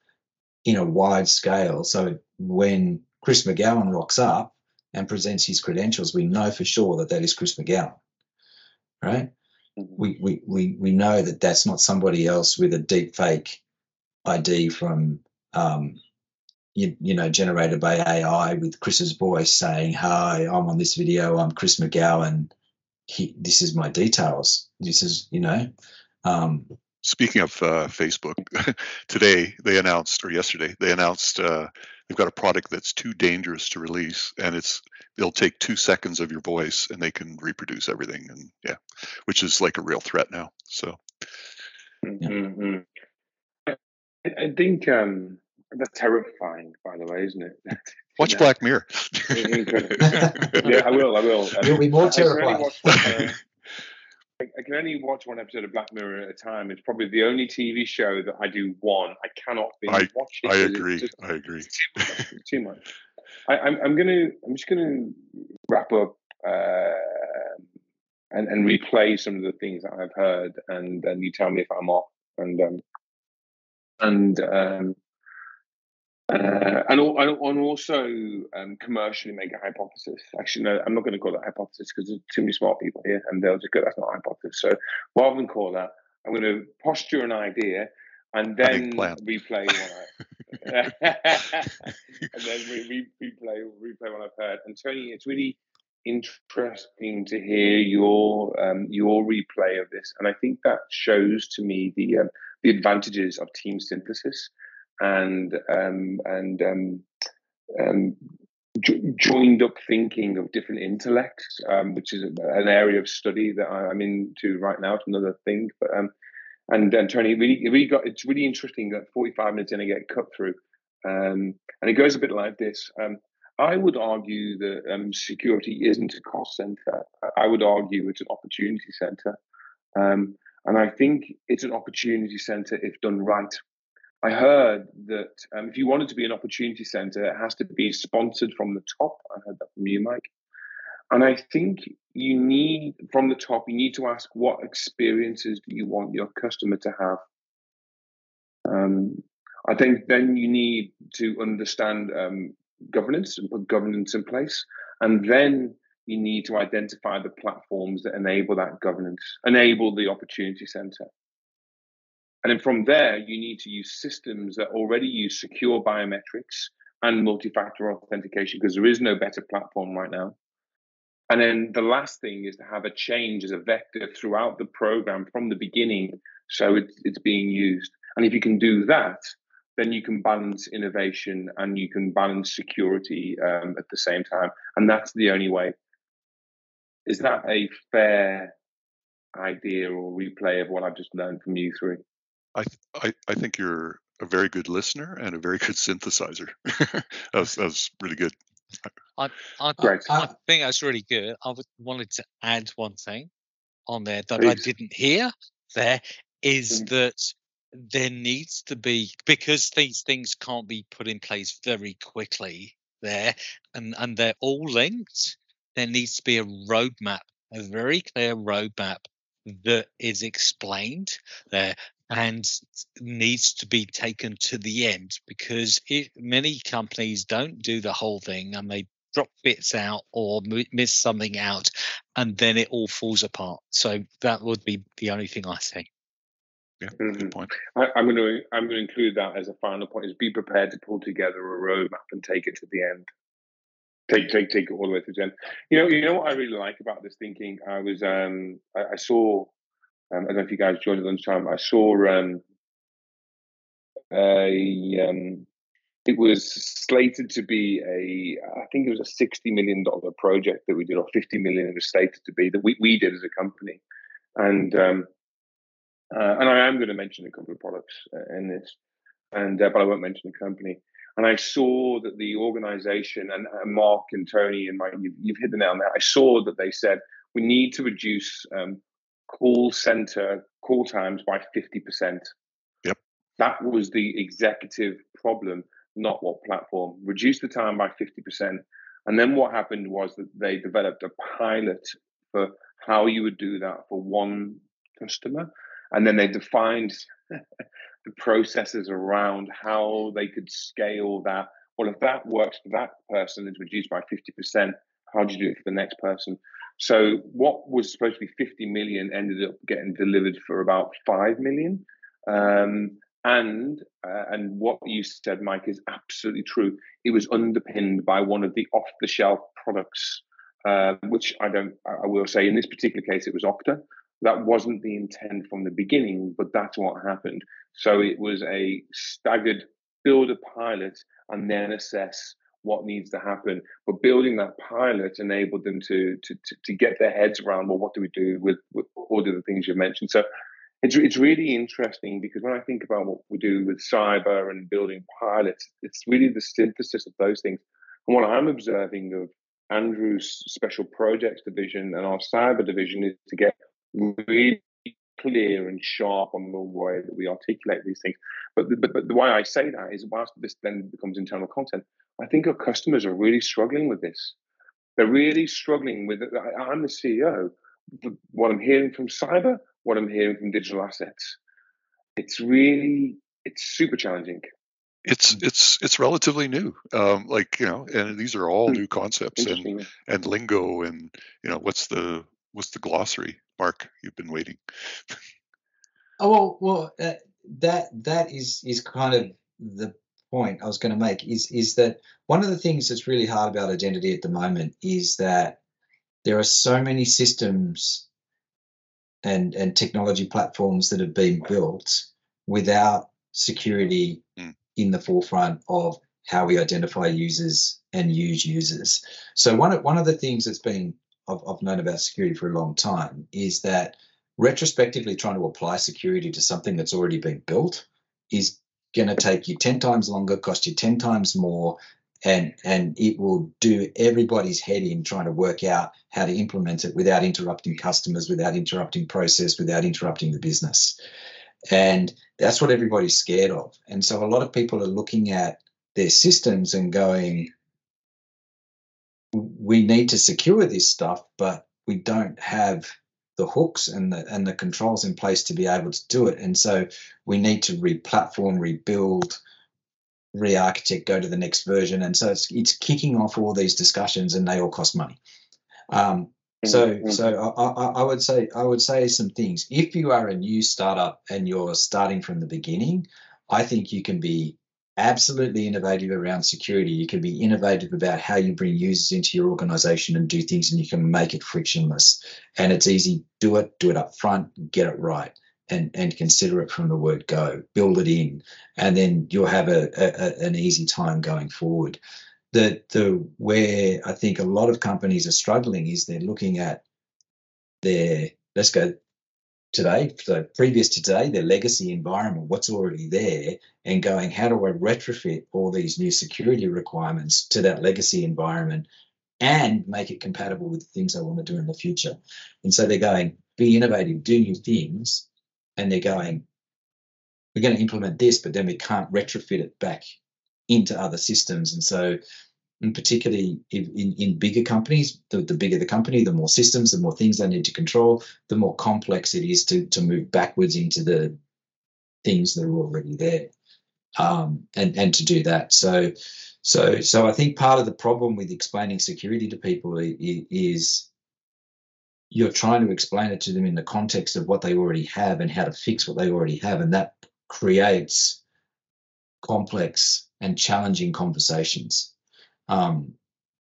in a wide scale. So when Chris McGowan rocks up and presents his credentials, we know for sure that that is Chris McGowan, right? We, we, we, we know that that's not somebody else with a deep fake ID from, um, you, you know, generated by AI with Chris's voice saying, Hi, I'm on this video. I'm Chris McGowan. He, this is my details. This is, you know, um, Speaking of uh, Facebook, today they announced, or yesterday they announced, uh, they've got a product that's too dangerous to release, and it's they'll take two seconds of your voice and they can reproduce everything, and yeah, which is like a real threat now. So Mm-hmm. I, I think um, that's terrifying, by the way, isn't it? watch Yeah. Black Mirror. Yeah, I will. I will. You'll be more I can only terrified. uh, I I can only watch one episode of Black Mirror at a time. It's probably the only TV show that I do one. I cannot binge I- watch it. I agree. just- I agree. too much. Too much. I, I'm, I'm gonna. I'm just gonna wrap up uh, and and replay some of the things that I've heard, and then you tell me if I'm off. And um, and um, uh, and, and and also um, commercially make a hypothesis. Actually, no, I'm not going to call that hypothesis because there's too many smart people here, and they'll just go, "That's not a hypothesis." So rather than call that, I'm going to posture an idea and then replay what I and then re- re- replay replay what I've heard. And Tony, it's really interesting to hear your um, your replay of this, and I think that shows to me the um, the advantages of team synthesis and um, and um, um, jo- joined up thinking of different intellects, um, which is an area of study that I- I'm into right now. It's another thing, but um, and then Tony, it really, really got. It's really interesting that 45 minutes in, I get cut through, um, and it goes a bit like this. I would argue that security isn't a cost center. I would argue it's an opportunity center, and I think it's an opportunity center if done right. I heard that um, if you wanted to be an opportunity center, it has to be sponsored from the top. I heard that from you, Mike. And I think you need, from the top, you need to ask what experiences do you want your customer to have. Um, I think then you need to understand um, governance and put governance in place. And then you need to identify the platforms that enable that governance, enable the opportunity center. And then from there, you need to use systems that already use secure biometrics and multi factor authentication because there is no better platform right now. And then the last thing is to have a change as a vector throughout the program from the beginning, so it's it's being used. And if you can do that, then you can balance innovation and you can balance security um, at the same time. And that's the only way. Is that a fair idea or replay of what I've just learned from you three? I I, I think you're a very good listener and a very good synthesizer. that, was, that was really good. I, I, Great. I think that's really good. I wanted to add one thing on there that I didn't hear. There is Mm. that there needs to be because these things can't be put in place very quickly there, and and they're all linked. There needs to be a roadmap, a very clear roadmap that is explained there and needs to be taken to the end because it, many companies don't do the whole thing and they drop bits out or m- miss something out and then it all falls apart so that would be the only thing i think Yeah, good point. I, I'm going to I'm going to include that as a final point: is be prepared to pull together a roadmap and take it to the end. Take take take it all the way to the end. You know, you know what I really like about this thinking. I was um I, I saw um, I don't know if you guys joined at lunchtime. I saw um a um it was slated to be a I think it was a sixty million dollar project that we did, or fifty million it was slated to be that we, we did as a company, and um, uh, and I am going to mention a couple of products uh, in this, and uh, but I won't mention the company. And I saw that the organization and, and Mark and Tony and Mike, you've, you've hit the nail on. I saw that they said we need to reduce um, call center call times by fifty percent. Yep. That was the executive problem, not what platform. Reduce the time by fifty percent, and then what happened was that they developed a pilot for how you would do that for one customer and then they defined the processes around how they could scale that. Well, if that works for that person, it's reduced by 50%. How do you do it for the next person? So, what was supposed to be 50 million ended up getting delivered for about 5 million. Um, and uh, and what you said, Mike, is absolutely true. It was underpinned by one of the off-the-shelf products, uh, which I don't. I will say in this particular case, it was Okta that wasn't the intent from the beginning, but that's what happened. So it was a staggered build a pilot and then assess what needs to happen. But building that pilot enabled them to to to, to get their heads around well, what do we do with, with all of the things you mentioned? So it's it's really interesting because when I think about what we do with cyber and building pilots, it's really the synthesis of those things. And what I'm observing of Andrew's special projects division and our cyber division is to get really clear and sharp on the way that we articulate these things. But the, but, but the way I say that is, whilst this then becomes internal content, I think our customers are really struggling with this. They're really struggling with it. I, I'm the CEO. The, what I'm hearing from cyber, what I'm hearing from digital assets, it's really it's super challenging. It's it's it's relatively new. Um, like you know, and these are all Hmm. new concepts and and lingo and you know what's the what's the glossary? Mark, you've been waiting. Oh well, well uh, that that is is kind of the point I was going to make is is that one of the things that's really hard about identity at the moment is that there are so many systems and and technology platforms that have been built without security Mm. in the forefront of how we identify users and use users. So one of one of the things that's been I've, I've known about security for a long time is that retrospectively trying to apply security to something that's already been built is going to take you 10 times longer cost you 10 times more and and it will do everybody's head in trying to work out how to implement it without interrupting customers without interrupting process without interrupting the business. And that's what everybody's scared of. And so a lot of people are looking at their systems and going we need to secure this stuff but we don't have the hooks and the and the controls in place to be able to do it. And so we need to re-platform, rebuild, re-architect, go to the next version. And so it's it's kicking off all these discussions, and they all cost money. Um, so Mhm. so I, I, I would say I would say some things. If you are a new startup and you're starting from the beginning, I think you can be absolutely innovative around security. You can be innovative about how you bring users into your organization and do things, and you can make it frictionless. And it's easy. Do it. Do it up front. Get it right. And, and consider it from the word go. Build it in, and then you'll have a, a an easy time going forward. The the where I think a lot of companies are struggling is they're looking at their let's go today, so previous to today, their legacy environment, what's already there, and going, how do I retrofit all these new security requirements to that legacy environment and make it compatible with the things I want to do in the future? And so they're going, be innovative, do new things. And they're going, we're going to implement this, but then we can't retrofit it back into other systems. And so and particularly in, in bigger companies, the, the bigger the company, the more systems, the more things they need to control, the more complex it is to, to move backwards into the things that are already there. Um, and, and to do that. So, so, so I think part of the problem with explaining security to people is you're trying to explain it to them in the context of what they already have and how to fix what they already have. And that creates complex and challenging conversations. Um,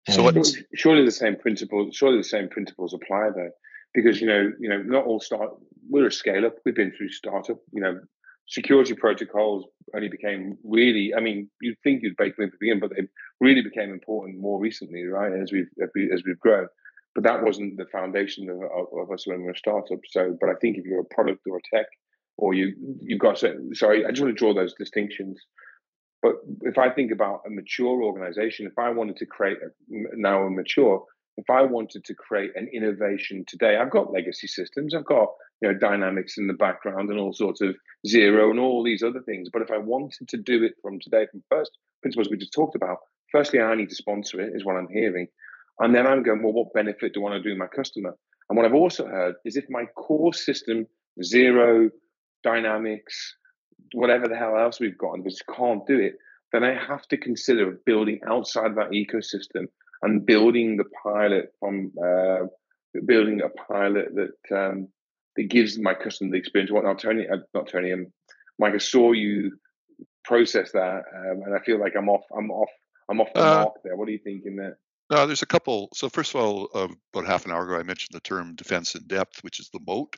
so surely the same principles, surely the same principles apply there, because you know, you know, not all start. We're a scale up. We've been through startup. You know, security protocols only became really. I mean, you'd think you'd bake them to begin, but they really became important more recently, right? As we've as we've grown. But that wasn't the foundation of, of, of us when we were a startup. So, but I think if you're a product or a tech, or you you've got certain, sorry, I just want to draw those distinctions. But if I think about a mature organization, if I wanted to create a, now a mature, if I wanted to create an innovation today, I've got legacy systems, I've got you know dynamics in the background and all sorts of Xero and all these other things. But if I wanted to do it from today, from first principles we just talked about, firstly I need to sponsor it, is what I'm hearing. And then I'm going, well, what benefit do I want to do my customer? And what I've also heard is if my core system, Xero, Dynamics, whatever the hell else we've got and just can't do it, then I have to consider building outside that ecosystem and building the pilot from uh, building a pilot that um, that gives my customer the experience. What not Tony, uh, not Tony, um, Mike, I saw you process that, um, and I feel like I'm off, I'm off, I'm off the uh, mark there. What are you thinking there? Uh, there's a couple. So first of all, um, about half an hour ago, I mentioned the term defense in depth, which is the moat.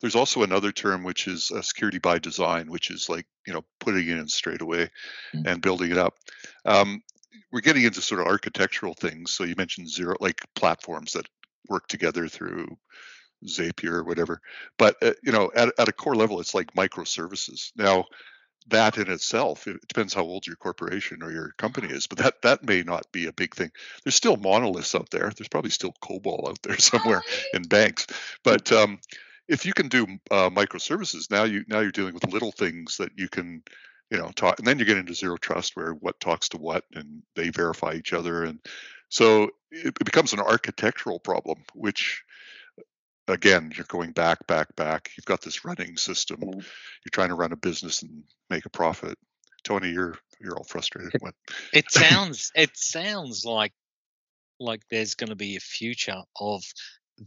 There's also another term which is uh, security by design, which is like you know putting it in straight away mm-hmm. and building it up. Um, we're getting into sort of architectural things. So you mentioned Xero, like platforms that work together through Zapier or whatever. But uh, you know, at, at a core level, it's like microservices. Now, that in itself it depends how old your corporation or your company is but that that may not be a big thing. There's still monoliths out there. There's probably still cobol out there somewhere in banks but um, if you can do uh, microservices now you now you're dealing with little things that you can you know talk and then you get into zero trust where what talks to what and they verify each other and so it, it becomes an architectural problem which again, you're going back, back, back. You've got this running system. Mm-hmm. You're trying to run a business and make a profit. Tony, you're you're all frustrated. It, it sounds it sounds like like there's going to be a future of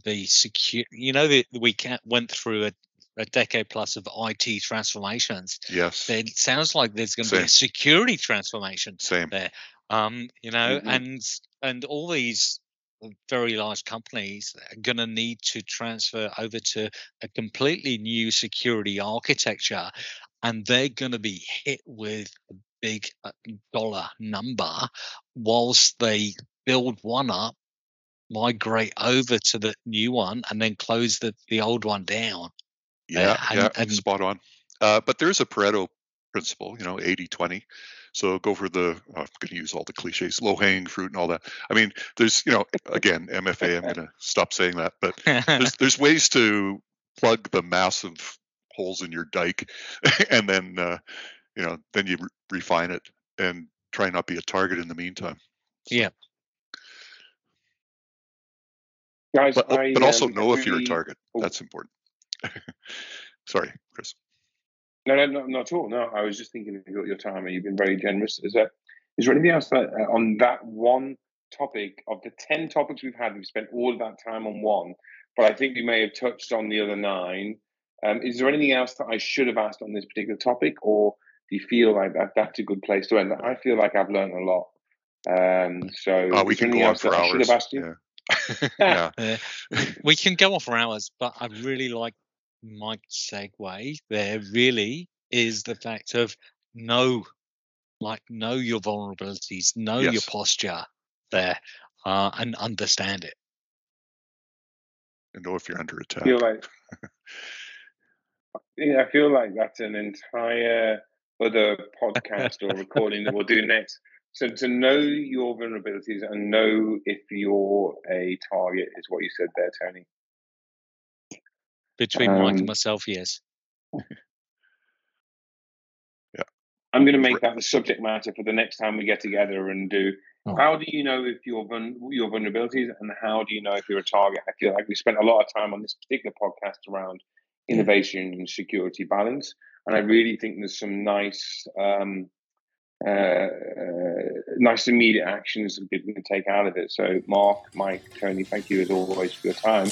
the secure. You know that we can, went through a, a decade plus of IT transformations. Yes, it sounds like there's going to Same. be a security transformation. Same there. Um, you know, mm-hmm. and and all these very large companies are going to need to transfer over to a completely new security architecture and they're going to be hit with a big uh, dollar number whilst they build one up migrate over to the new one and then close the, the old one down. Yeah uh, and, yeah and, spot on. Uh, but there's a pareto principle you know 80 20 so go for the, uh, I'm going to use all the cliches, low hanging fruit and all that. I mean, there's, you know, again, MFA, I'm going to stop saying that, but there's, there's ways to plug the massive holes in your dike and then, uh, you know, then you re- refine it and try not be a target in the meantime. So. Yeah. Guys, but, I, but also um, know really, if you're a target. Oh. That's important. Sorry, Chris. No, no, no, not at all. No, I was just thinking of your time, and you've been very generous. Is there is there anything else that, uh, on that one topic of the ten topics we've had? We've spent all of that time on one, but I think we may have touched on the other nine. Um, is there anything else that I should have asked on this particular topic, or Do you feel like that that's a good place to end? I feel like I've learned a lot. Um, so Oh, we can go on for I should hours. have asked you. Yeah. yeah. Uh, we can go on for hours, but I really like Mike's segue there. Really is the fact of know, like know your vulnerabilities, know your posture there, uh, and understand it. And know if you're under I attack. feel like yeah, I feel like that's an entire other podcast or recording that we'll do next. So to know your vulnerabilities and know if you're a target is what you said there, Tony. Between Mike Um, and myself, yes. yeah. I'm going to make that the subject matter for the next time we get together and do. Oh. How do you know if you're vul- your vulnerabilities, and how do you know if you're a target? I feel like we spent a lot of time on this particular podcast around innovation and security balance, and I really think there's some nice, um, uh, uh, nice immediate actions that people can take out of it. So, Mark, Mike, Tony, thank you as always for your time.